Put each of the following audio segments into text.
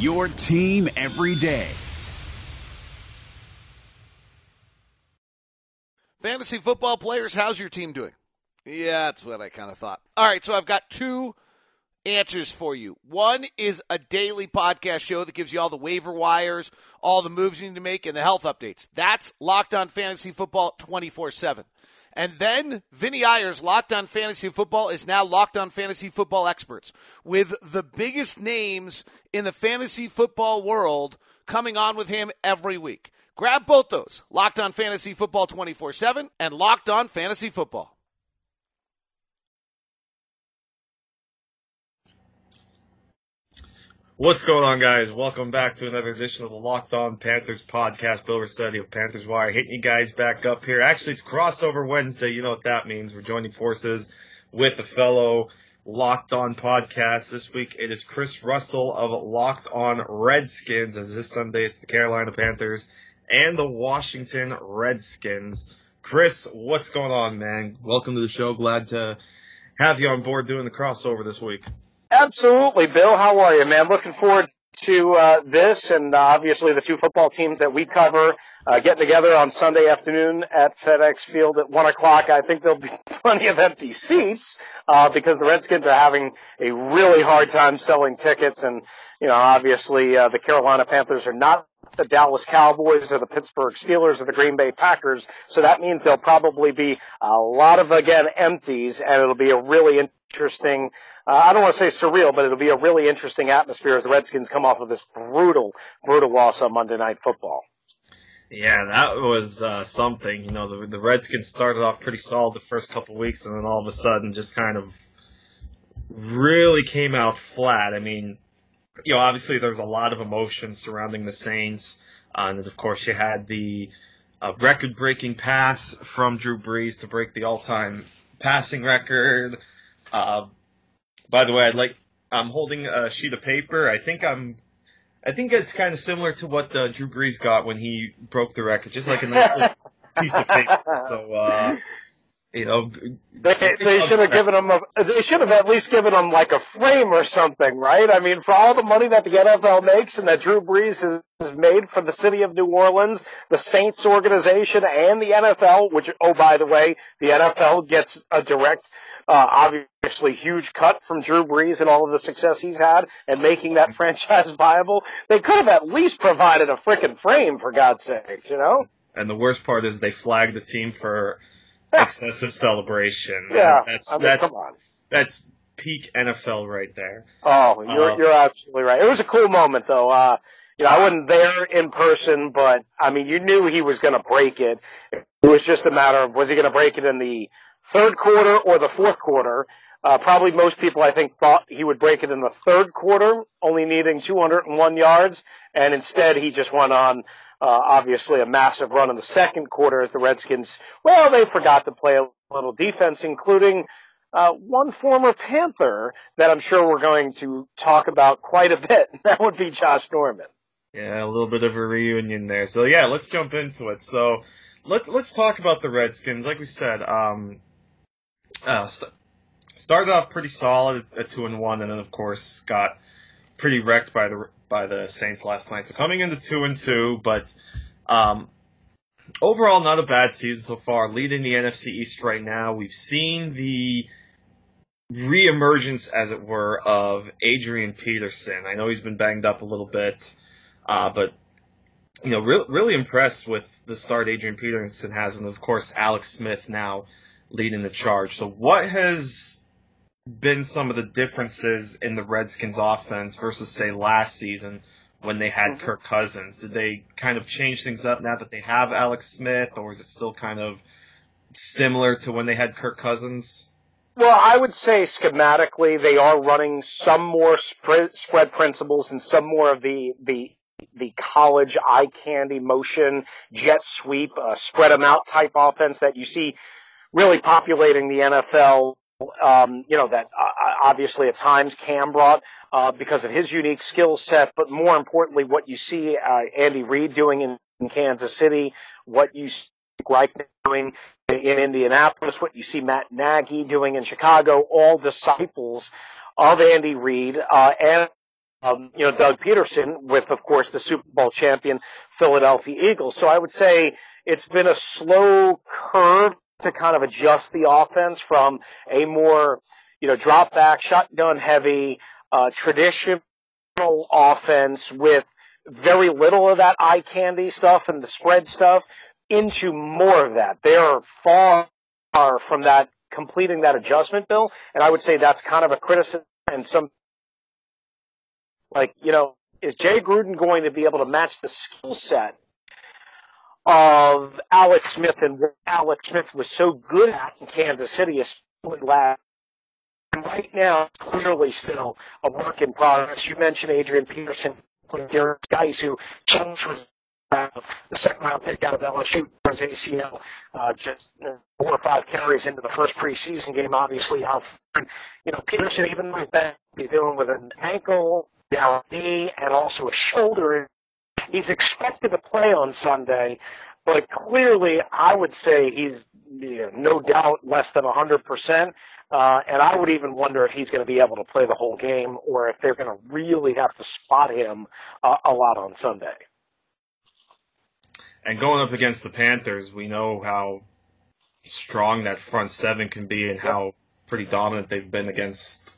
your team every day. Fantasy football players, how's your team doing? Yeah, that's what I kind of thought. All right, so I've got two answers for you. One is a daily podcast show that gives you all the waiver wires, all the moves you need to make, and the health updates. That's Locked On Fantasy Football 24 7. And then Vinnie Iyer's Locked On Fantasy Football is now Locked On Fantasy Football Experts with the biggest names in the fantasy football world coming on with him every week. Grab both those Locked On Fantasy Football 24 7 and Locked On Fantasy Football. What's going on, guys? Welcome back to another edition of the Locked On Panthers podcast. Bill Riccette of Panthers Wire hitting you guys back up here. Actually, it's crossover Wednesday. You know what that means. We're joining forces with a fellow Locked On podcast. This week it is Chris Russell of Locked On Redskins. And this Sunday it's the Carolina Panthers and the Washington Redskins. Chris, what's going on, man? Welcome to the show. Glad to have you on board doing the crossover this week. Absolutely, Bill. How are you, man? Looking forward to uh, this and uh, obviously the two football teams that we cover uh, getting together on Sunday afternoon at FedEx Field at one o'clock. I think there'll be plenty of empty seats uh, because the Redskins are having a really hard time selling tickets, and you know obviously uh, the Carolina Panthers are not the Dallas Cowboys or the Pittsburgh Steelers or the Green Bay Packers. So that means there'll probably be a lot of, again, empties and it'll be a really interesting, uh, I don't want to say surreal, but it'll be a really interesting atmosphere as the Redskins come off of this brutal, brutal loss on Monday Night Football. Yeah, that was uh, something. You know, the, the Redskins started off pretty solid the first couple weeks, and then all of a sudden just kind of really came out flat. I mean, you know, obviously there was a lot of emotion surrounding the Saints, uh, and of course you had the uh, record-breaking pass from Drew Brees to break the all-time passing record. Uh, by the way, I'd like I'm holding a sheet of paper. I think I'm. I think it's kind of similar to what uh, Drew Brees got when he broke the record, just like a nice piece of paper. So, uh, you know, they, they should have given him a. They should have at least given him like a frame or something, right? I mean, for all the money that the NFL makes and that Drew Brees has, made for the city of New Orleans, the Saints organization, and the NFL, which, oh by the way, the NFL gets a direct uh, obviously huge cut from Drew Brees and all of the success he's had and making that franchise viable. They could have at least provided a freaking frame for God's sakes, you know? And the worst part is they flagged the team for excessive celebration. Yeah, that's I mean, that's come on. that's peak NFL right there. Oh, you're Uh, you're absolutely right. It was a cool moment though. Uh, you know, I wasn't there in person, but I mean, you knew he was going to break it. It was just a matter of was he going to break it in the third quarter or the fourth quarter. Uh, probably most people, I think, thought he would break it in the third quarter, only needing 201 yards, and instead he just went on, uh, obviously a massive run in the second quarter as the Redskins, well, they forgot to play a little defense, including uh, one former Panther that I'm sure we're going to talk about quite a bit. That would be Josh Norman. Yeah, a little bit of a reunion there. So yeah, let's jump into it. So let let's talk about the Redskins. Like we said, um, uh, st- started off pretty solid at two and one, and then of course got pretty wrecked by the by the Saints last night. So coming into two and two, but um, overall not a bad season so far. Leading the NFC East right now, we've seen the reemergence, as it were, of Adrian Peterson. I know he's been banged up a little bit, uh, but you know, re- really impressed with the start Adrian Peterson has, and of course Alex Smith now leading the charge. So, what has been some of the differences in the Redskins offense versus say last season when they had Mhm. Kirk Cousins? Did they kind of change things up now that they have Alex Smith, or is it still kind of similar to when they had Kirk Cousins? Well, I would say schematically they are running some more spread, spread principles and some more of the the the college eye candy motion jet sweep uh, spread them out type offense that you see really populating the NFL. Um, you know that uh, obviously at times Cam brought uh, because of his unique skill set, but more importantly, what you see uh, Andy Reid doing in, in Kansas City, what you see Reich doing in Indianapolis, what you see Matt Nagy doing in Chicago, all disciples of Andy Reid uh, and um, you know Doug Pederson with, of course, the Super Bowl champion Philadelphia Eagles. So I would say it's been a slow curve to kind of adjust the offense from a more you know drop back, shotgun heavy, uh, traditional offense with very little of that eye candy stuff and the spread stuff into more of that. They are far from that completing that adjustment bill, and I would say that's kind of a criticism and some like you know is Jay Gruden going to be able to match the skill set of Alex Smith and what Alex Smith was so good at in Kansas City, especially last. And right now, clearly still a work in progress. You mentioned Adrian Peterson, Derrius Guice who changed was uh, the second round pick out of LSU for his ACL, uh, just four or five carries into the first preseason game, obviously out. You know, Peterson, even with that, dealing with an ankle, down knee, and also a shoulder. He's expected to play on Sunday, but clearly, I would say he's you know, no doubt less than 100%. Uh, and I would even wonder if he's going to be able to play the whole game or if they're going to really have to spot him uh, a lot on Sunday. And going up against the Panthers, we know how strong that front seven can be and how pretty dominant they've been against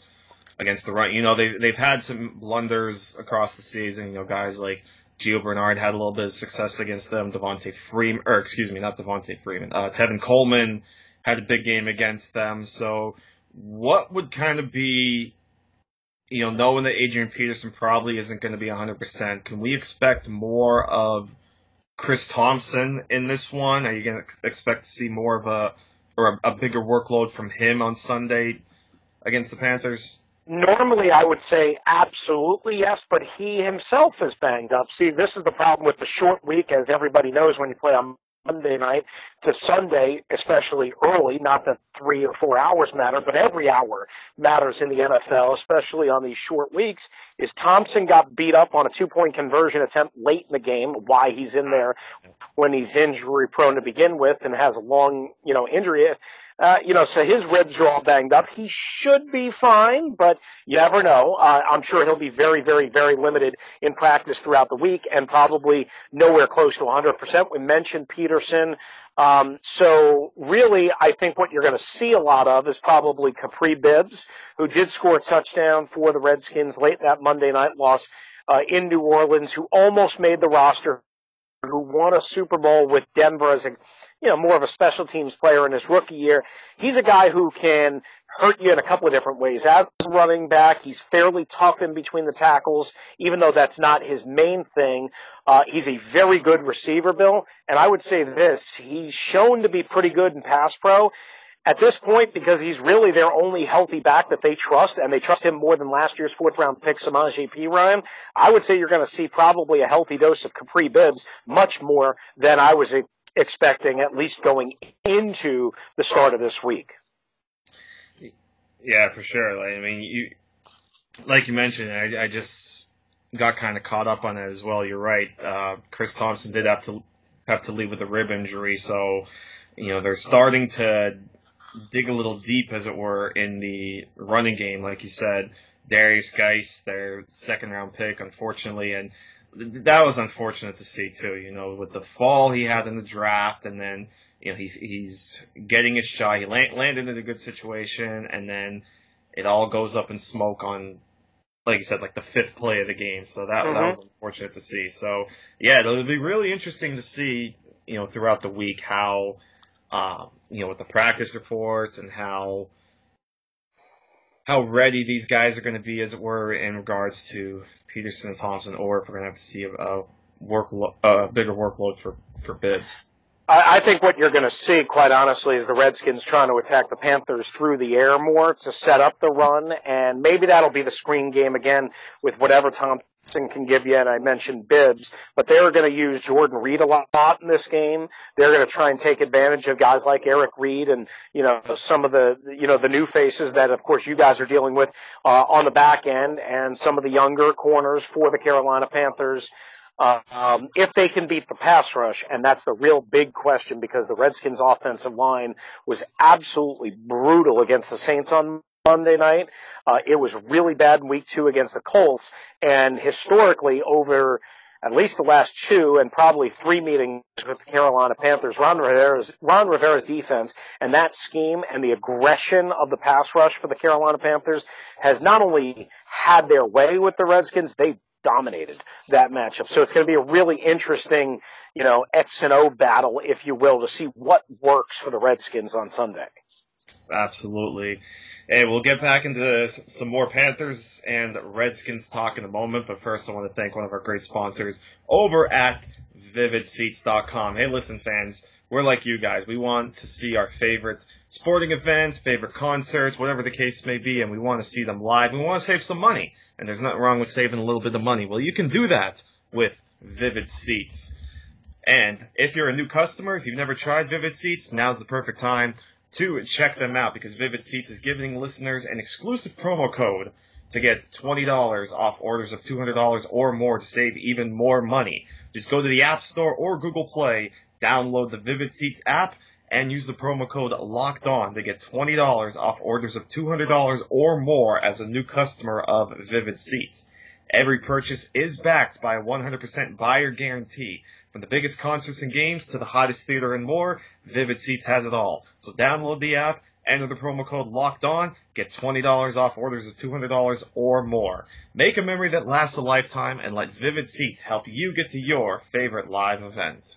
against the run. You know, they they've had some blunders across the season. You know, guys like Gio Bernard had a little bit of success against them. Devonta Freeman, or excuse me, not Devonta Freeman. Uh, Tevin Coleman had a big game against them. So, what would kind of be, you know, knowing that Adrian Peterson probably isn't going to be 100%, can we expect more of Chris Thompson in this one? Are you going to expect to see more of a or a, a bigger workload from him on Sunday against the Panthers? Normally, I would say absolutely yes, but he himself is banged up. See, this is the problem with the short week, as everybody knows when you play on Monday night to Sunday, especially early. Not that three or four hours matter, but every hour matters in the NFL, especially on these short weeks. Is Thompson got beat up on a two point conversion attempt late in the game? Why he's in there when he's injury prone to begin with and has a long, you know, injury. Uh, you know, so his ribs are all banged up. He should be fine, but you never know. Uh, I'm sure he'll be very, very, very limited in practice throughout the week and probably nowhere close to 100%. We mentioned Peterson. Um, so really, I think what you're going to see a lot of is probably Kapri Bibbs, who did score a touchdown for the Redskins late that Monday night loss uh, in New Orleans, who almost made the roster who won a Super Bowl with Denver as a, you know, more of a special teams player in his rookie year. He's a guy who can hurt you in a couple of different ways. As a running back, he's fairly tough in between the tackles, even though that's not his main thing. Uh, he's a very good receiver, Bill. And I would say this, he's shown to be pretty good in pass pro at this point, because he's really their only healthy back that they trust, and they trust him more than last year's fourth round pick, Samaje Perine, I would say you're going to see probably a healthy dose of Kapri Bibbs, much more than I was expecting, at least going into the start of this week. Yeah, for sure. Like, I mean, you, like you mentioned, I, I just got kind of caught up on it as well. You're right. Uh, Chris Thompson did have to have to leave with a rib injury, so you know they're starting to dig a little deep, as it were, in the running game, like you said. Derrius Guice, their second round pick, unfortunately, and that was unfortunate to see too. You know, with the fall he had in the draft, and then you know he he's getting his shot. He land, landed in a good situation, and then it all goes up in smoke on, like you said, like the fifth play of the game. So that mm-hmm. that was unfortunate to see. So yeah, it'll be really interesting to see you know throughout the week how um, you know, with the practice reports and how how ready these guys are going to be, as it were, in regards to Peterson and Thompson, or if we're going to have to see a, a work a bigger workload for for Bibbs. I, I think what you're going to see, quite honestly, is the Redskins trying to attack the Panthers through the air more to set up the run, and maybe that'll be the screen game again with whatever Tom can give you, and I mentioned Bibbs, but they're going to use Jordan Reed a lot in this game. They're going to try and take advantage of guys like Eric Reid and, you know, some of the, you know, the new faces that, of course, you guys are dealing with, uh, on the back end and some of the younger corners for the Carolina Panthers. Uh, um, if they can beat the pass rush, and that's the real big question because the Redskins offensive line was absolutely brutal against the Saints on Monday night. Uh, it was really bad in week two against the Colts. And historically, over at least the last two and probably three meetings with the Carolina Panthers, Ron Rivera's, Ron Rivera's defense and that scheme and the aggression of the pass rush for the Carolina Panthers has not only had their way with the Redskins, they dominated that matchup. So it's going to be a really interesting, you know, X and O battle, if you will, to see what works for the Redskins on Sunday. Absolutely. Hey, we'll get back into some more Panthers and Redskins talk in a moment, but first I want to thank one of our great sponsors over at VividSeats.com. Hey, listen, fans, we're like you guys. We want to see our favorite sporting events, favorite concerts, whatever the case may be, and we want to see them live. We want to save some money, and there's nothing wrong with saving a little bit of money. Well, you can do that with Vivid Seats. And if you're a new customer, if you've never tried Vivid Seats, now's the perfect time to check them out because Vivid Seats is giving listeners an exclusive promo code to get $20 off orders of $200 or more to save even more money. Just go to the App Store or Google Play, download the Vivid Seats app, and use the promo code LOCKED ON to get $20 off orders of $200 or more as a new customer of Vivid Seats. Every purchase is backed by a 100% buyer guarantee. From the biggest concerts and games to the hottest theater and more, Vivid Seats has it all. So download the app, enter the promo code LOCKED ON, get $20 off orders of $200 or more. Make a memory that lasts a lifetime and let Vivid Seats help you get to your favorite live event.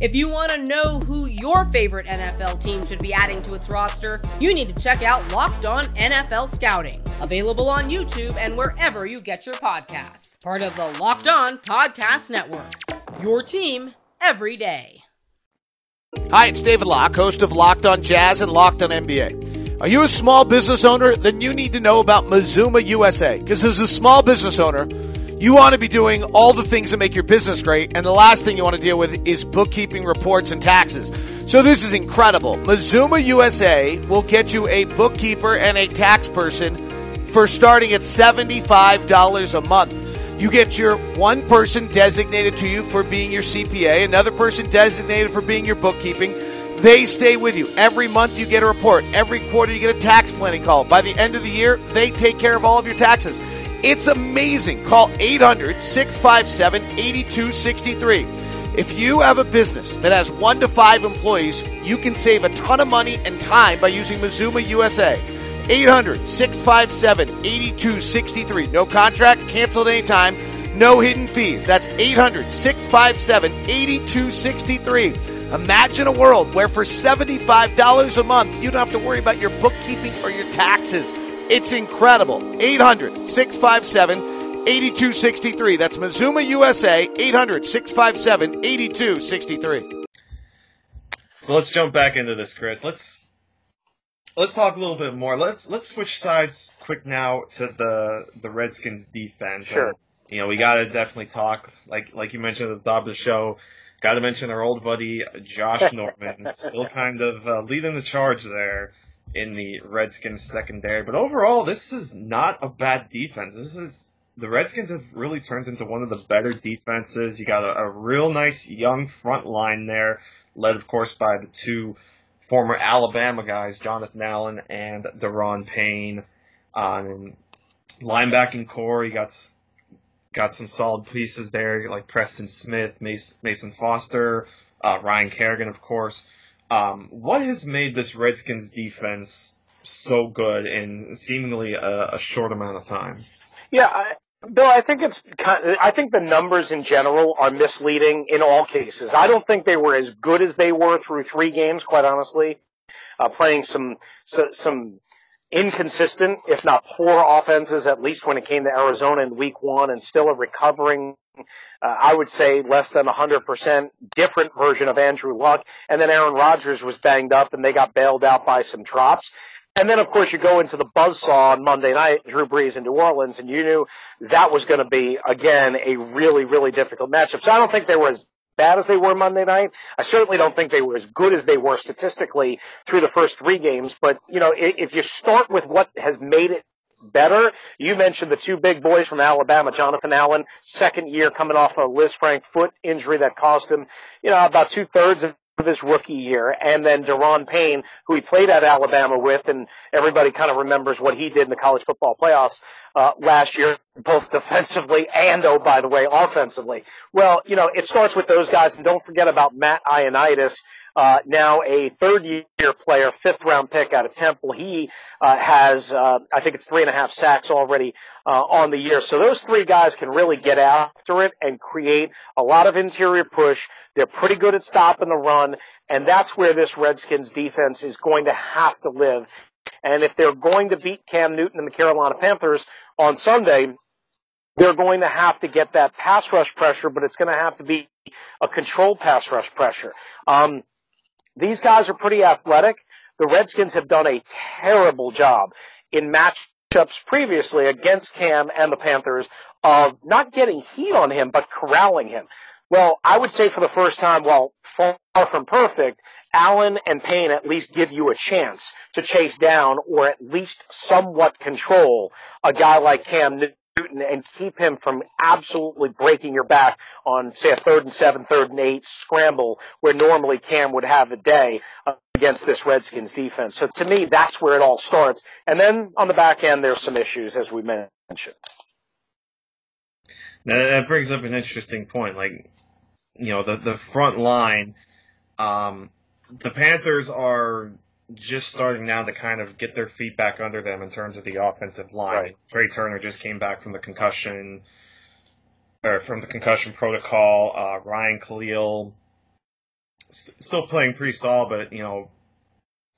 If you want to know who your favorite NFL team should be adding to its roster, you need to check out Locked On NFL Scouting, available on YouTube and wherever you get your podcasts. Part of the Locked On Podcast Network. Your team every day. Hi, it's David Locke, host of Locked On Jazz and Locked On NBA. Are you a small business owner? Then you need to know about Mazuma USA. Because as a small business owner, you want to be doing all the things that make your business great, and the last thing you want to deal with is bookkeeping reports and taxes. So this is incredible. Mazuma USA will get you a bookkeeper and a tax person for starting at $75 a month. You get your one person designated to you for being your CPA, another person designated for being your bookkeeping. They stay with you. Every month you get a report. Every quarter you get a tax planning call. By the end of the year, they take care of all of your taxes. It's amazing. Call 800 657 8263. If you have a business that has one to five employees, you can save a ton of money and time by using Mazuma USA. 800 657 8263. No contract, canceled anytime, no hidden fees. That's 800 657 8263. Imagine a world where for $75 a month, you don't have to worry about your bookkeeping or your taxes. It's incredible. 800 657 8263. That's Mazuma USA, 800 657 8263. So let's jump back into this, Chris. Let's let's talk a little bit more. Let's let's switch sides quick now to the the Redskins defense. Sure. And, you know, we got to definitely talk like like you mentioned at the top of the show. Got to mention our old buddy Josh Norman, still kind of uh, leading the charge there in the Redskins secondary. But overall, this is not a bad defense. This is the Redskins have really turned into one of the better defenses. You got a, a real nice young front line there, led of course by the two former Alabama guys, Jonathan Allen and Da'Ron Payne. Um, linebacking corps, you got got some solid pieces there, like Preston Smith, Mason Foster, uh, Ryan Kerrigan, of course. Um, what has made this Redskins defense so good in seemingly a, a short amount of time. Yeah, I, Bill, I think it's kind of, I think the numbers in general are misleading in all cases. I don't think they were as good as they were through three games, quite honestly. Uh, playing some so, some inconsistent, if not poor offenses, at least when it came to Arizona in week one, and still a recovering, uh, I would say less than 100% different version of Andrew Luck. And then Aaron Rodgers was banged up and they got bailed out by some drops. And then, of course, you go into the buzzsaw on Monday night, Drew Brees in New Orleans, and you knew that was going to be, again, a really, really difficult matchup. So I don't think they were as bad as they were Monday night. I certainly don't think they were as good as they were statistically through the first three games. But, you know, if you start with what has made it better. You mentioned the two big boys from Alabama, Jonathan Allen, second year coming off a Lisfranc foot injury that cost him, you know, about two thirds of his rookie year, and then Da'Ron Payne, who he played at Alabama with, and everybody kind of remembers what he did in the college football playoffs uh, last year, both defensively and, oh, by the way, offensively. Well, you know, it starts with those guys, and don't forget about Matt Ioannidis, uh, now a third year player, fifth round pick out of Temple. He uh, has, uh, I think it's three and a half sacks already uh, on the year. So those three guys can really get after it and create a lot of interior push. They're pretty good at stopping the run, and that's where this Redskins defense is going to have to live. And if they're going to beat Cam Newton and the Carolina Panthers on Sunday, they're going to have to get that pass rush pressure, but it's going to have to be a controlled pass rush pressure. Um, these guys are pretty athletic. The Redskins have done a terrible job in matchups previously against Cam and the Panthers of not getting heat on him, but corralling him. Well, I would say for the first time, while far from perfect, Allen and Payne at least give you a chance to chase down or at least somewhat control a guy like Cam Newton and keep him from absolutely breaking your back on, say, a third and seven, third and eight scramble where normally Cam would have a day against this Redskins defense. So to me, that's where it all starts. And then on the back end, there's some issues, as we mentioned. Now, that brings up an interesting point. Like, you know, the, the front line, um, the Panthers are just starting now to kind of get their feet back under them in terms of the offensive line. Right. Trai Turner just came back from the concussion or from the concussion protocol. Uh, Ryan Kalil st- still playing pretty solid, but you know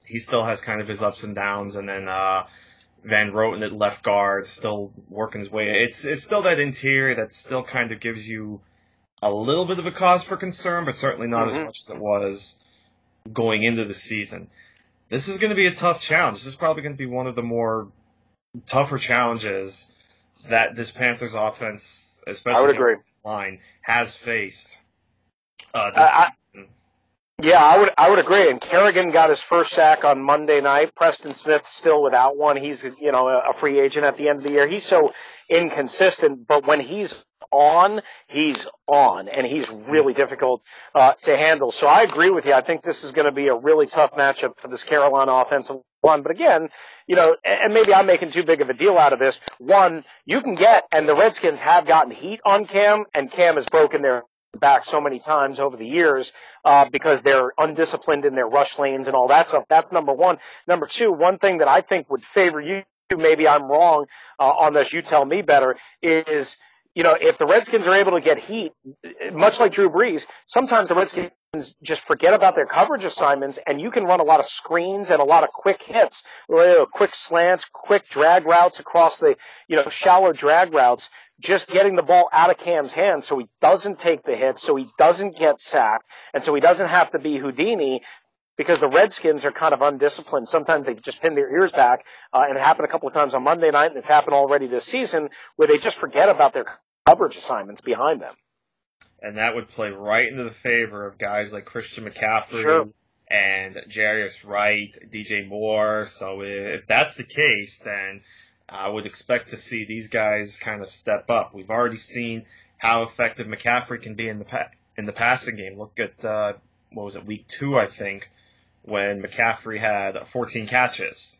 he still has kind of his ups and downs. And then uh, Van Roten at left guard still working his way. It's it's still that interior that still kind of gives you a little bit of a cause for concern, but certainly not Mhm. as much as it was going into the season this is going to be a tough challenge. This is probably going to be one of the more tougher challenges that this Panthers offense, especially I would agree. line, has faced. Uh, I-. Yeah, I would I would agree. And Kerrigan got his first sack on Monday night. Preston Smith still without one. He's you know a free agent at the end of the year. He's so inconsistent, but when he's on, he's on, and he's really difficult uh, to handle. So I agree with you. I think this is going to be a really tough matchup for this Carolina offensive line. But again, you know, and maybe I'm making too big of a deal out of this. One, you can get, and the Redskins have gotten heat on Cam, and Cam has broken their back so many times over the years uh, because they're undisciplined in their rush lanes and all that stuff. That's number one. Number two, one thing that I think would favor you, maybe I'm wrong uh, on this, you tell me better, is you know, if the Redskins are able to get heat, much like Drew Brees, sometimes the Redskins just forget about their coverage assignments and you can run a lot of screens and a lot of quick hits, quick slants, quick drag routes across the, you know, shallow drag routes, just getting the ball out of Cam's hands so he doesn't take the hit, so he doesn't get sacked, and so he doesn't have to be Houdini because the Redskins are kind of undisciplined. Sometimes they just pin their ears back, uh, and it happened a couple of times on Monday night, and it's happened already this season, where they just forget about their coverage assignments behind them. and that would play right into the favor of guys like Christian McCaffrey Sure. and Jarius Wright, DJ Moore. So if that's the case, then I would expect to see these guys kind of step up. We've already seen how effective McCaffrey can be in the pa- in the passing game. Look at uh, what was it, week two, I think, when McCaffrey had 14 catches.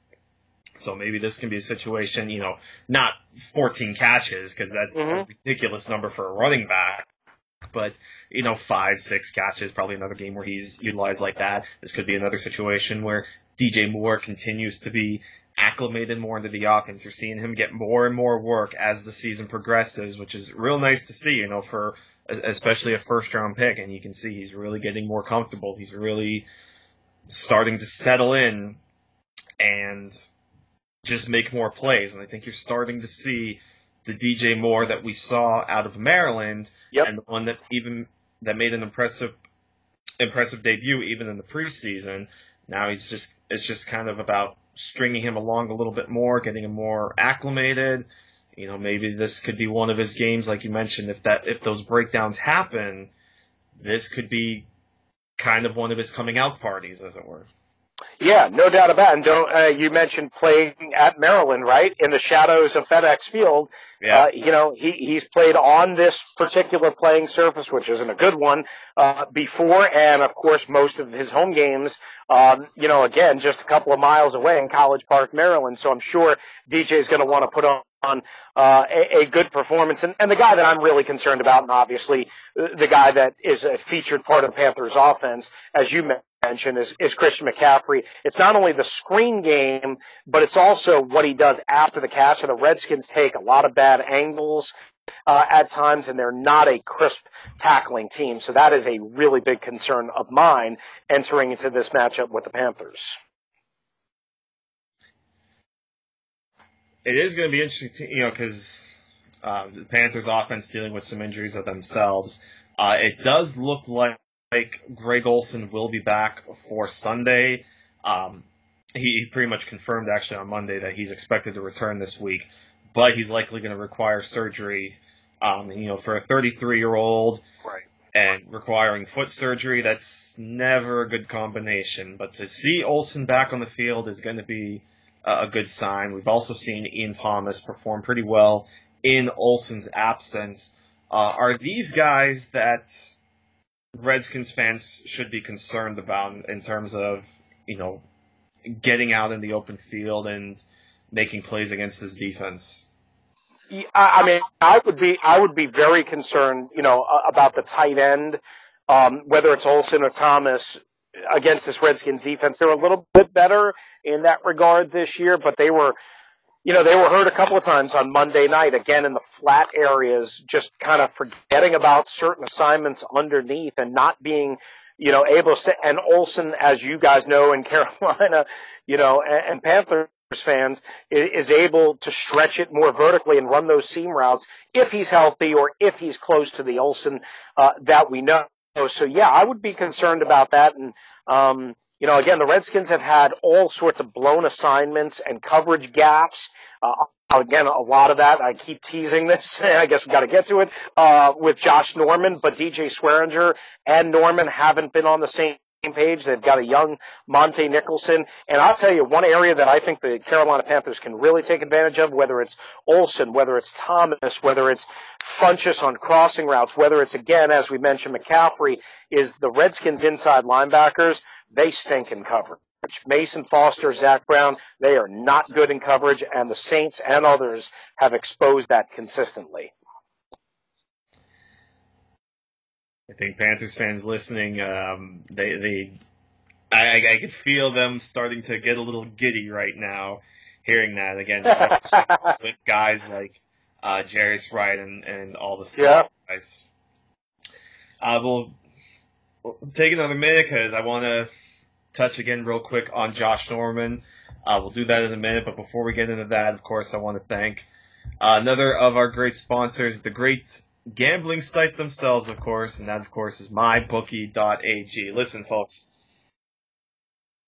So maybe this can be a situation, you know, not 14 catches because that's a Mhm. ridiculous number for a running back. but you know, five, six catches, probably another game where he's utilized like that. This could be another situation where DJ Moore continues to be acclimated more into the offense. You're seeing him get more and more work as the season progresses, which is real nice to see, you know, for especially a first round pick. And you can see he's really getting more comfortable. He's really starting to settle in and just make more plays. And I think you're starting to see the DJ Moore that we saw out of Maryland Yep. and the one that even that made an impressive impressive debut even in the preseason. Now he's just it's just kind of about stringing him along a little bit more, getting him more acclimated. You know, maybe this could be one of his games, like you mentioned. If that if those breakdowns happen, this could be kind of one of his coming out parties, as it were. Yeah, no doubt about it. And don't, uh, you mentioned playing at Maryland, right? In the shadows of FedEx Field. Yeah, Uh, you know, he, he's played on this particular playing surface, which isn't a good one, uh, before. And of course, most of his home games, um, you know, again, just a couple of miles away in College Park, Maryland. So I'm sure DJ is going to want to put on on uh, a, a good performance. And, and the guy that I'm really concerned about, and obviously uh, the guy that is a featured part of Panthers offense, as you mentioned, is, is Christian McCaffrey. It's not only the screen game, but it's also what he does after the catch. And the Redskins take a lot of bad angles. Uh, at times, and they're not a crisp tackling team. So that is a really big concern of mine entering into this matchup with the Panthers. It is going to be interesting, to, you know, because um, the Panthers' offense dealing with some injuries of themselves. Uh, it does look like, like Greg Olsen will be back for Sunday. Um, he, he pretty much confirmed actually on Monday that he's expected to return this week, but he's likely going to require surgery. Um, you know, for a 33 year old, Right. and requiring foot surgery, that's never a good combination. But to see Olsen back on the field is going to be a good sign. We've also seen Ian Thomas perform pretty well in Olsen's absence. Uh, are these guys that Redskins fans should be concerned about in terms of, you know, getting out in the open field and making plays against this defense? I mean, I would be, I would be very concerned, you know, about the tight end, um, whether it's Olsen or Thomas against this Redskins defense. They're a little bit better in that regard this year, but they were, you know, they were hurt a couple of times on Monday night, again in the flat areas, just kind of forgetting about certain assignments underneath and not being, you know, able to, and Olsen, as you guys know in Carolina, you know, and, and Panthers fans is able to stretch it more vertically and run those seam routes if he's healthy or if he's close to the Olsen uh, that we know. So yeah, I would be concerned about that. And um, you know, again, the Redskins have had all sorts of blown assignments and coverage gaps. Uh, again, a lot of that. I keep teasing this. and I guess we've got to get to it uh, with Josh Norman, but DJ Swearinger and Norman haven't been on the same page. They've got a young Montae Nicholson. And I'll tell you one area that I think the Carolina Panthers can really take advantage of, whether it's Olsen, whether it's Thomas, whether it's Funchess on crossing routes, whether it's again, as we mentioned, McCaffrey, is the Redskins inside linebackers. They stink in coverage. Mason Foster, Zach Brown, they are not good in coverage, and the Saints and others have exposed that consistently. I think Panthers fans listening, um, they they, I, I, could feel them starting to get a little giddy right now, hearing that again, with guys like uh, Jarius Wright and and all the Yeah. guys. Uh, we'll, we'll take another minute because I want to touch again real quick on Josh Norman. Uh, we'll do that in a minute, but before we get into that, of course, I want to thank uh, another of our great sponsors, the great gambling site themselves, of course, and that, of course, is mybookie.ag. Listen, folks,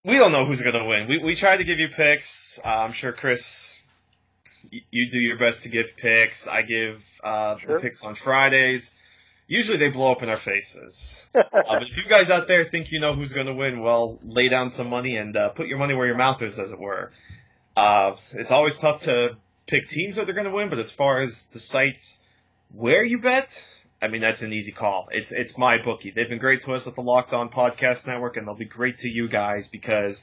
we don't know who's going to win. We, we try to give you picks. Uh, I'm sure, Chris, y- you do your best to give picks. I give uh, Sure. the picks on Fridays. Usually they blow up in our faces. Uh, but if you guys out there think you know who's going to win, well, lay down some money and uh, put your money where your mouth is, as it were. Uh, it's always tough to pick teams that they're going to win, but as far as the sites where you bet, I mean that's an easy call. It's it's my bookie. They've been great to us at the Locked On Podcast Network, and they'll be great to you guys because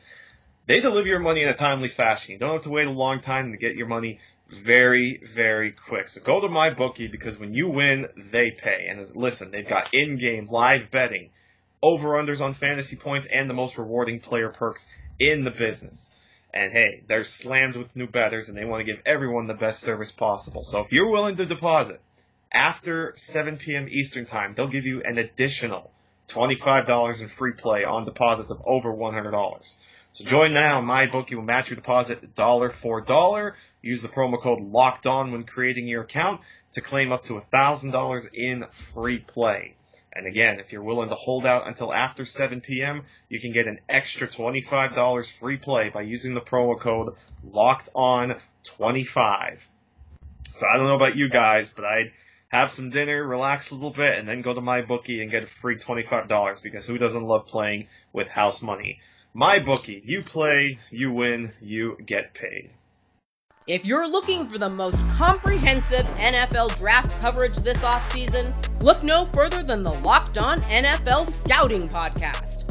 they deliver your money in a timely fashion. You don't have to wait a long time to get your money very, very quick. So go to my bookie because when you win, they pay. And listen, they've got in-game live betting, over-unders on fantasy points, and the most rewarding player perks in the business. And hey, they're slammed with new bettors and they want to give everyone the best service possible. So if you're willing to deposit after 7 p.m. Eastern Time, they'll give you an additional $25 in free play on deposits of over $100. So join now. My bookie will match your deposit dollar for dollar. Use the promo code Locked On when creating your account to claim up to $1,000 in free play. And again, if you're willing to hold out until after 7 p.m., you can get an extra $25 free play by using the promo code Locked On 25. So I don't know about you guys, but I'd have some dinner, relax a little bit, and then go to my bookie and get a free $25 because who doesn't love playing with house money? My bookie, you play, you win, you get paid. If you're looking for the most comprehensive NFL draft coverage this offseason, look no further than the Locked On NFL Scouting Podcast.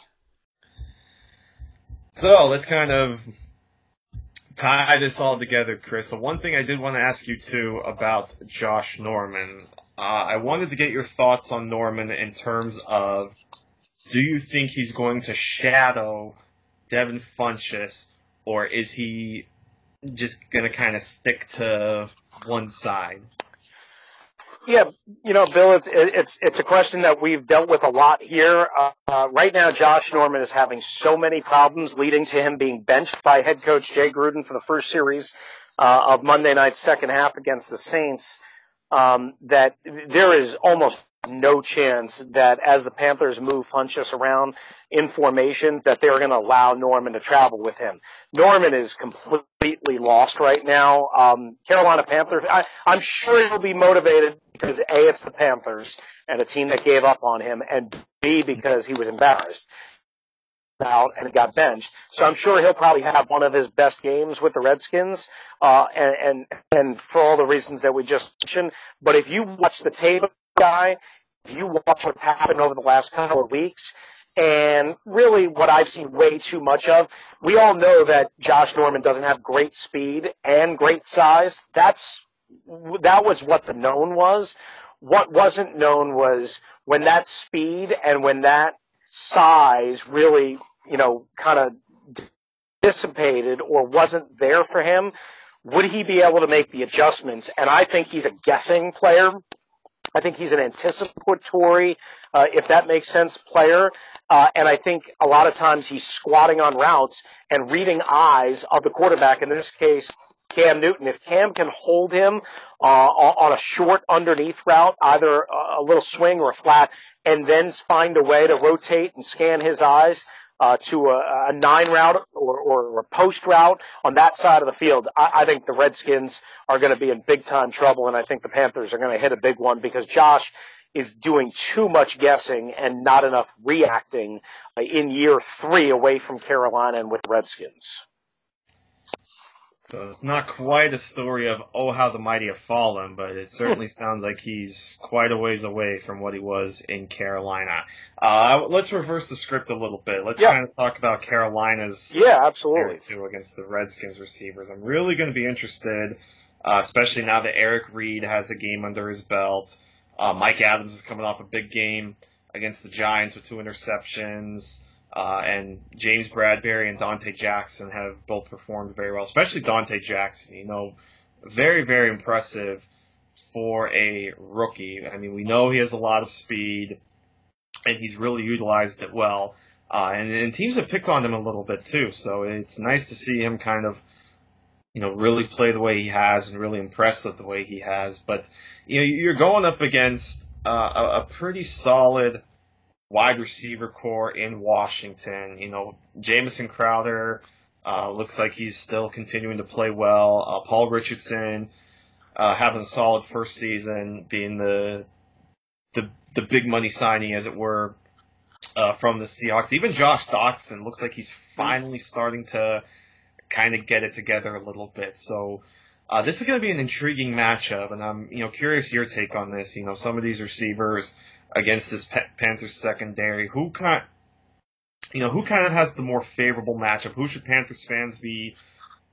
So let's kind of tie this all together, Chris. So one thing I did want to ask you too about Josh Norman. Uh, I wanted to get your thoughts on Norman in terms of do you think he's going to shadow Devin Funchess, or is he just going to kind of stick to one side? Yeah, you know, Bill, it's it's it's a question that we've dealt with a lot here. Uh, uh, right now, Josh Norman is having so many problems, leading to him being benched by head coach Jay Gruden for the first series uh, of Monday night's second half against the Saints. Um, that there is almost no chance that as the Panthers move Funchess around in formation that they're going to allow Norman to travel with him. Norman is completely lost right now. Um, Carolina Panthers, I, I'm sure he'll be motivated because A, it's the Panthers and a team that gave up on him and B, because he was embarrassed out and got benched. So I'm sure he'll probably have one of his best games with the Redskins, uh, and, and, and for all the reasons that we just mentioned. But if you watch the tape guy. You watch what's happened over the last couple of weeks, and really what I've seen way too much of, we all know that Josh Norman doesn't have great speed and great size. That's that was what the known was. What wasn't known was when that speed and when that size really, you know, kind of dissipated or wasn't there for him, would he be able to make the adjustments? And I think he's a guessing player I think he's an anticipatory, uh, if that makes sense, player. Uh, and I think a lot of times he's squatting on routes and reading eyes of the quarterback. In this case, Cam Newton. If Cam can hold him uh, on a short underneath route, either a little swing or a flat, and then find a way to rotate and scan his eyes, uh, to a, a, nine route or, or, or, post route on that side of the field, I, I think the Redskins are going to be in big time trouble, and I think the Panthers are going to hit a big one because Josh is doing too much guessing and not enough reacting uh, in year three away from Carolina and with the Redskins. So it's not quite a story of oh how the mighty have fallen, but it certainly sounds like he's quite a ways away from what he was in Carolina. Uh, let's reverse the script a little bit. Let's yeah. kind of talk about Carolina's yeah, absolutely too against the Redskins receivers. I'm really going to be interested, uh, especially now that Eric Reid has a game under his belt. Uh, Mike Adams is coming off a big game against the Giants with two interceptions. Uh, and James Bradberry and Donte Jackson have both performed very well, especially Donte Jackson. You know, very, very impressive for a rookie. I mean, we know he has a lot of speed, and he's really utilized it well. Uh, and, and teams have picked on him a little bit too, so it's nice to see him kind of, you know, really play the way he has and really impress with the way he has. But you know, you're going up against uh, a, a pretty solid wide receiver corps in Washington. You know, Jamison Crowder uh, looks like he's still continuing to play well. Uh, Paul Richardson, uh, having a solid first season, being the the the big money signing, as it were, uh, from the Seahawks. Even Josh Doctson looks like he's finally starting to kind of get it together a little bit. So. Uh, this is going to be an intriguing matchup, and I'm, you know, curious your take on this. You know, some of these receivers against this Panthers secondary, who kind, you know, who kind of has the more favorable matchup? Who should Panthers fans be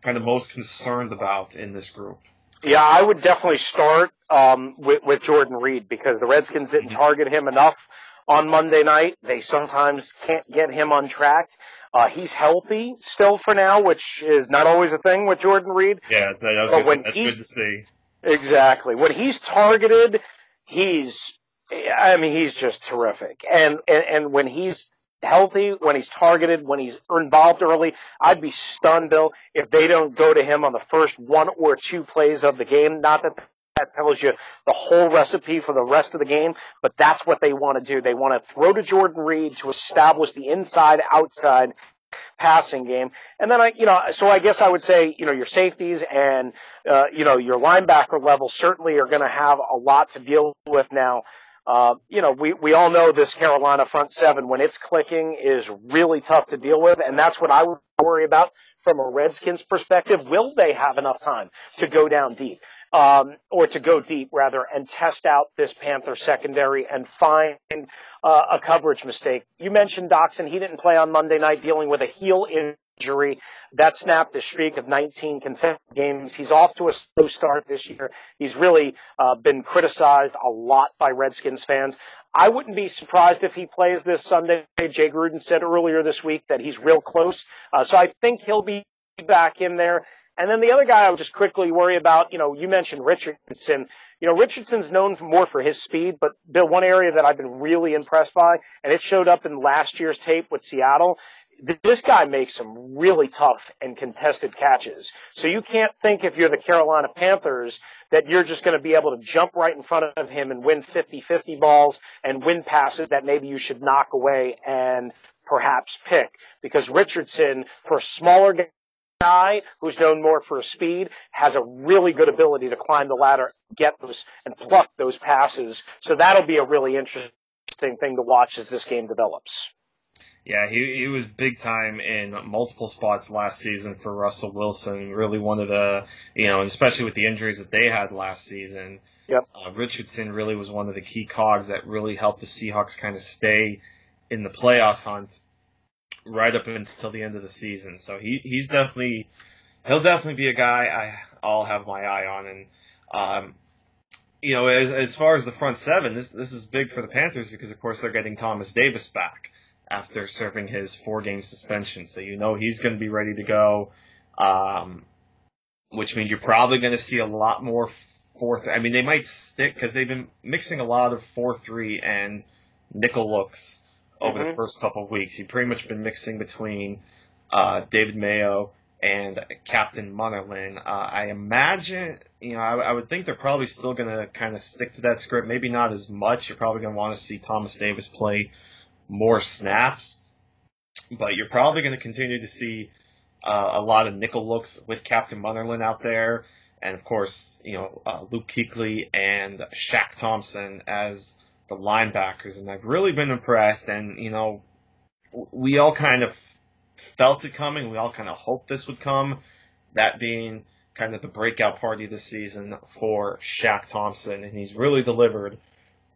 kind of most concerned about in this group? Yeah, I would definitely start um, with, with Jordan Reed because the Redskins didn't mm-hmm. target him enough on Monday night. They sometimes can't get him on track. Uh, he's healthy still for now, which is not always a thing with Jordan Reed. Yeah, that, but when that's he's, good to see. Exactly. When he's targeted, he's, I mean, he's just terrific. And, and, and when he's healthy, when he's targeted, when he's involved early, I'd be stunned, Bill, if they don't go to him on the first one or two plays of the game. Not that that tells you the whole recipe for the rest of the game, but that's what they want to do. They want to throw to Jordan Reed to establish the inside outside passing game. And then I, you know, so I guess I would say, you know, your safeties and, uh, you know, your linebacker level certainly are going to have a lot to deal with now. Uh, you know, we, we all know this Carolina front seven, when it's clicking, is really tough to deal with, and that's what I would worry about from a Redskins perspective. Will they have enough time to go down deep? Um, or to go deep rather, and test out this Panther secondary and find uh, a coverage mistake. You mentioned Doctson; he didn't play on Monday night, dealing with a heel injury that snapped a streak of 19 consecutive games. He's off to a slow start this year. He's really uh, been criticized a lot by Redskins fans. I wouldn't be surprised if he plays this Sunday. Jay Gruden said earlier this week that he's real close, uh, so I think he'll be back in there. And then the other guy I would just quickly worry about, you know, you mentioned Richardson. You know, Richardson's known more for his speed, but Bill, one area that I've been really impressed by, and it showed up in last year's tape with Seattle, this guy makes some really tough and contested catches. So you can't think if you're the Carolina Panthers that you're just going to be able to jump right in front of him and win 50-50 balls and win passes that maybe you should knock away and perhaps pick. Because Richardson, for a smaller guy who's known more for speed has a really good ability to climb the ladder, get those, and pluck those passes. So that'll be a really interesting thing to watch as this game develops. Yeah, he he was big time in multiple spots last season for Russell Wilson. Really one of the you know, especially with the injuries that they had last season. Yep. Uh, Richardson really was one of the key cogs that really helped the Seahawks kind of stay in the playoff hunt right up until the end of the season. So he he's definitely he'll definitely be a guy I I'll have my eye on. And um, you know, as as far as the front seven, this this is big for the Panthers because of course they're getting Thomas Davis back after serving his four game suspension. So you know he's going to be ready to go. Um, which means you're probably going to see a lot more fourth. I mean, they might stick because they've been mixing a lot of four three and nickel looks over mm-hmm. the first couple of weeks. You've pretty much been mixing between uh, David Mayo and Captain Munnerlyn. Uh, I imagine, you know, I, I, would think they're probably still going to kind of stick to that script. Maybe not as much. You're probably going to want to see Thomas Davis play more snaps, but you're probably going to continue to see uh, a lot of nickel looks with Captain Munnerlyn out there. And of course, you know, uh, Luke Kuechly and Shaq Thompson as the linebackers, and I've really been impressed. And you know, we all kind of felt it coming. We all kind of hoped this would come. That being kind of the breakout party this season for Shaq Thompson, and he's really delivered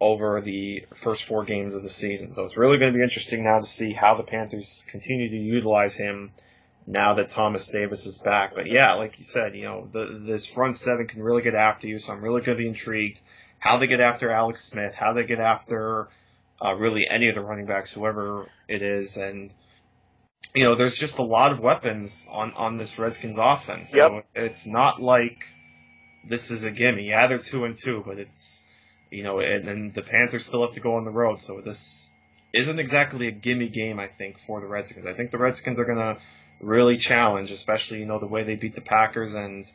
over the first four games of the season. So it's really going to be interesting now to see how the Panthers continue to utilize him now that Thomas Davis is back. But yeah, like you said, you know, the, this front seven can really get after you, so I'm really going to be intrigued how they get after Alex Smith, how they get after uh, really any of the running backs, whoever it is, and you know, there's just a lot of weapons on on this Redskins offense. So yep. it's not like this is a gimme. Yeah, they're two and two, but it's you know, and, and the Panthers still have to go on the road, so this isn't exactly a gimme game. I think for the Redskins. I think the Redskins are gonna really challenge, especially you know the way they beat the Packers and.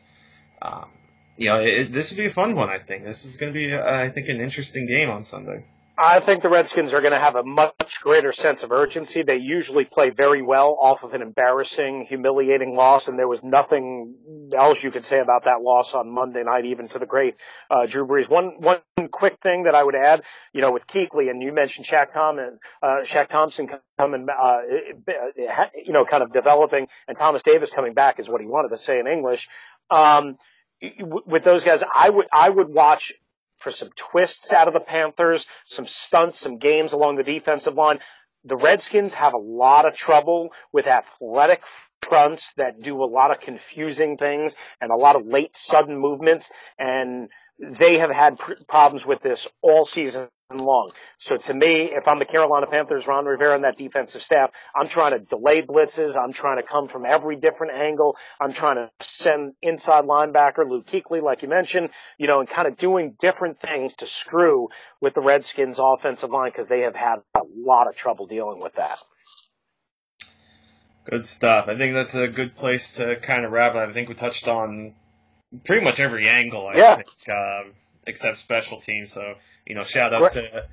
Um, you know, it, this would be a fun one. I think this is going to be, uh, I think, an interesting game on Sunday. I think the Redskins are going to have a much greater sense of urgency. They usually play very well off of an embarrassing, humiliating loss, and there was nothing else you could say about that loss on Monday night, even to the great uh, Drew Brees. One one quick thing that I would add, you know, with Kuechly, and you mentioned Shaq Thompson, uh, Shaq Thompson coming, uh, you know, kind of developing, and Thomas Davis coming back is what he wanted to say in English. Um, with those guys, I would I would watch for some twists out of the Panthers, some stunts, some games along the defensive line. The Redskins have a lot of trouble with athletic fronts that do a lot of confusing things and a lot of late sudden movements and they have had pr- problems with this all season long. So to me, if I'm the Carolina Panthers, Ron Rivera and that defensive staff, I'm trying to delay blitzes. I'm trying to come from every different angle. I'm trying to send inside linebacker Luke Kuechly, like you mentioned, you know, and kind of doing different things to screw with the Redskins offensive line because they have had a lot of trouble dealing with that. Good stuff. I think that's a good place to kind of wrap. I think we touched on pretty much every angle. I yeah. think, um, except special teams. So you know, shout out Gra- to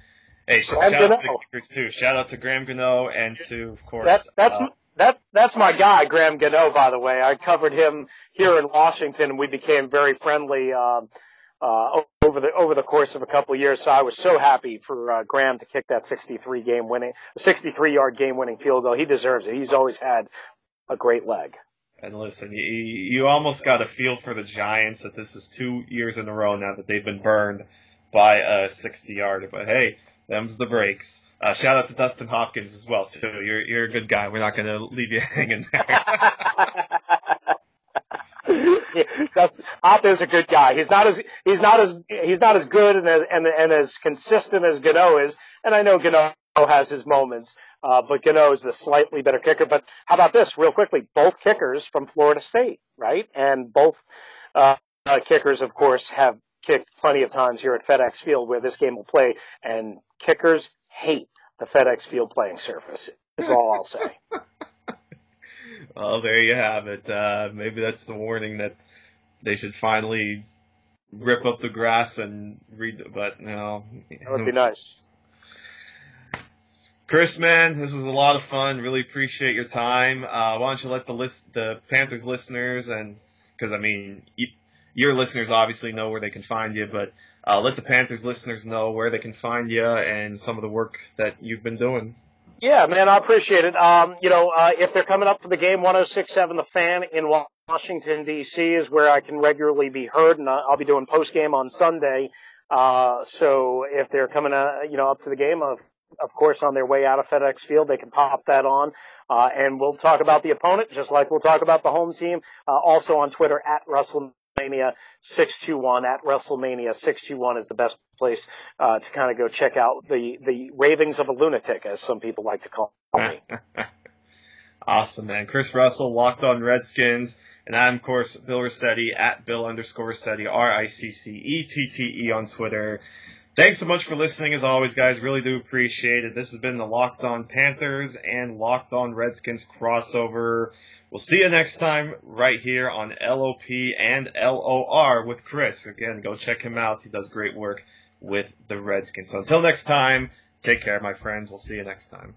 hey, shout out to kickers too. Shout out to Graham Gano and to of course that, that's. Uh, that that's my guy, Graham Gano. By the way, I covered him here in Washington, and we became very friendly uh, uh, over the over the course of a couple of years. So I was so happy for uh, Graham to kick that 63 game winning, 63 yard game winning field goal. He deserves it. He's always had a great leg. And listen, you, you almost got a feel for the Giants that this is two years in a row now that they've been burned by a 60 yarder. But hey, them's the breaks. Uh, shout out to Dustin Hopkins as well too. You're you're a good guy. We're not going to leave you hanging there. Dustin Hop is a good guy. He's not as he's not as he's not as good and as and, and as consistent as Gano is. And I know Gano has his moments, uh, but Gano is the slightly better kicker. But how about this, real quickly? Both kickers from Florida State, right? And both uh, uh, kickers, of course, have kicked plenty of times here at FedEx Field, where this game will play. And kickers hate the FedEx Field playing surface. Is all I'll say. well, there you have it. Uh, maybe that's the warning that they should finally rip up the grass and read. The, But no, that would be nice. Chris, man, this was a lot of fun. Really appreciate your time. Uh, why don't you let the list, the Panthers listeners, and because I mean, you, your listeners obviously know where they can find you, but uh, let the Panthers listeners know where they can find you and some of the work that you've been doing. Yeah, man, I appreciate it. Um, you know, uh, if they're coming up for the game, 106.7 The Fan in Washington D.C. is where I can regularly be heard, and I'll be doing post game on Sunday. Uh, so if they're coming, uh, you know, up to the game, of of course, on their way out of FedEx Field, they can pop that on, uh, and we'll talk about the opponent just like we'll talk about the home team. Uh, also on Twitter at WrestleMania 621 at Russellmania621 is the best place uh, to kind of go check out the the ravings of a lunatic, as some people like to call me. awesome, man. Chris Russell, Locked On Redskins, and I'm of course Bill Riccette at Bill underscore Riccette, R I C C E T T E on Twitter. Thanks so much for listening, as always, guys. Really do appreciate it. This has been the Locked On Panthers and Locked On Redskins crossover. We'll see you next time right here on LOP and LOR with Chris. Again, go check him out. He does great work with the Redskins. So until next time, take care, my friends. We'll see you next time.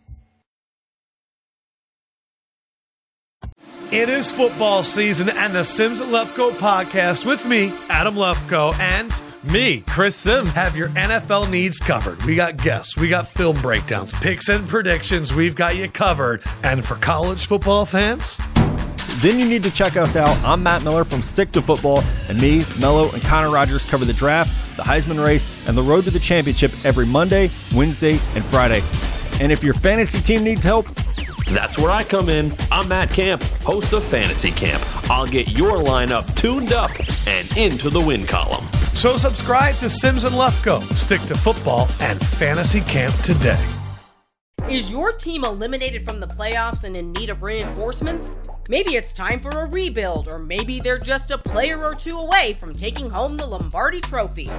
It is football season, and the Sims and Lefkoe podcast with me, Adam Lefkoe, and me, Chris Sims. Have your NFL needs covered. We got guests, we got film breakdowns, picks and predictions. We've got you covered. And for college football fans, then you need to check us out. I'm Matt Miller from Stick to Football, and me, Mello, and Connor Rogers cover the draft, the Heisman race, and the road to the championship every Monday, Wednesday, and Friday. And if your fantasy team needs help, that's where I come in. I'm Matt Camp, host of Fantasy Camp. I'll get your lineup tuned up and into the win column. So subscribe to Sims and Lefkoe, Stick to Football, and Fantasy Camp today. Is your team eliminated from the playoffs and in need of reinforcements? Maybe it's time for a rebuild, or maybe they're just a player or two away from taking home the Lombardi Trophy.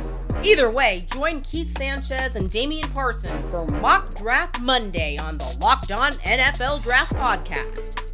Either way, join Keith Sanchez and Damian Parson for Mock Draft Monday on the Locked On NFL Draft Podcast.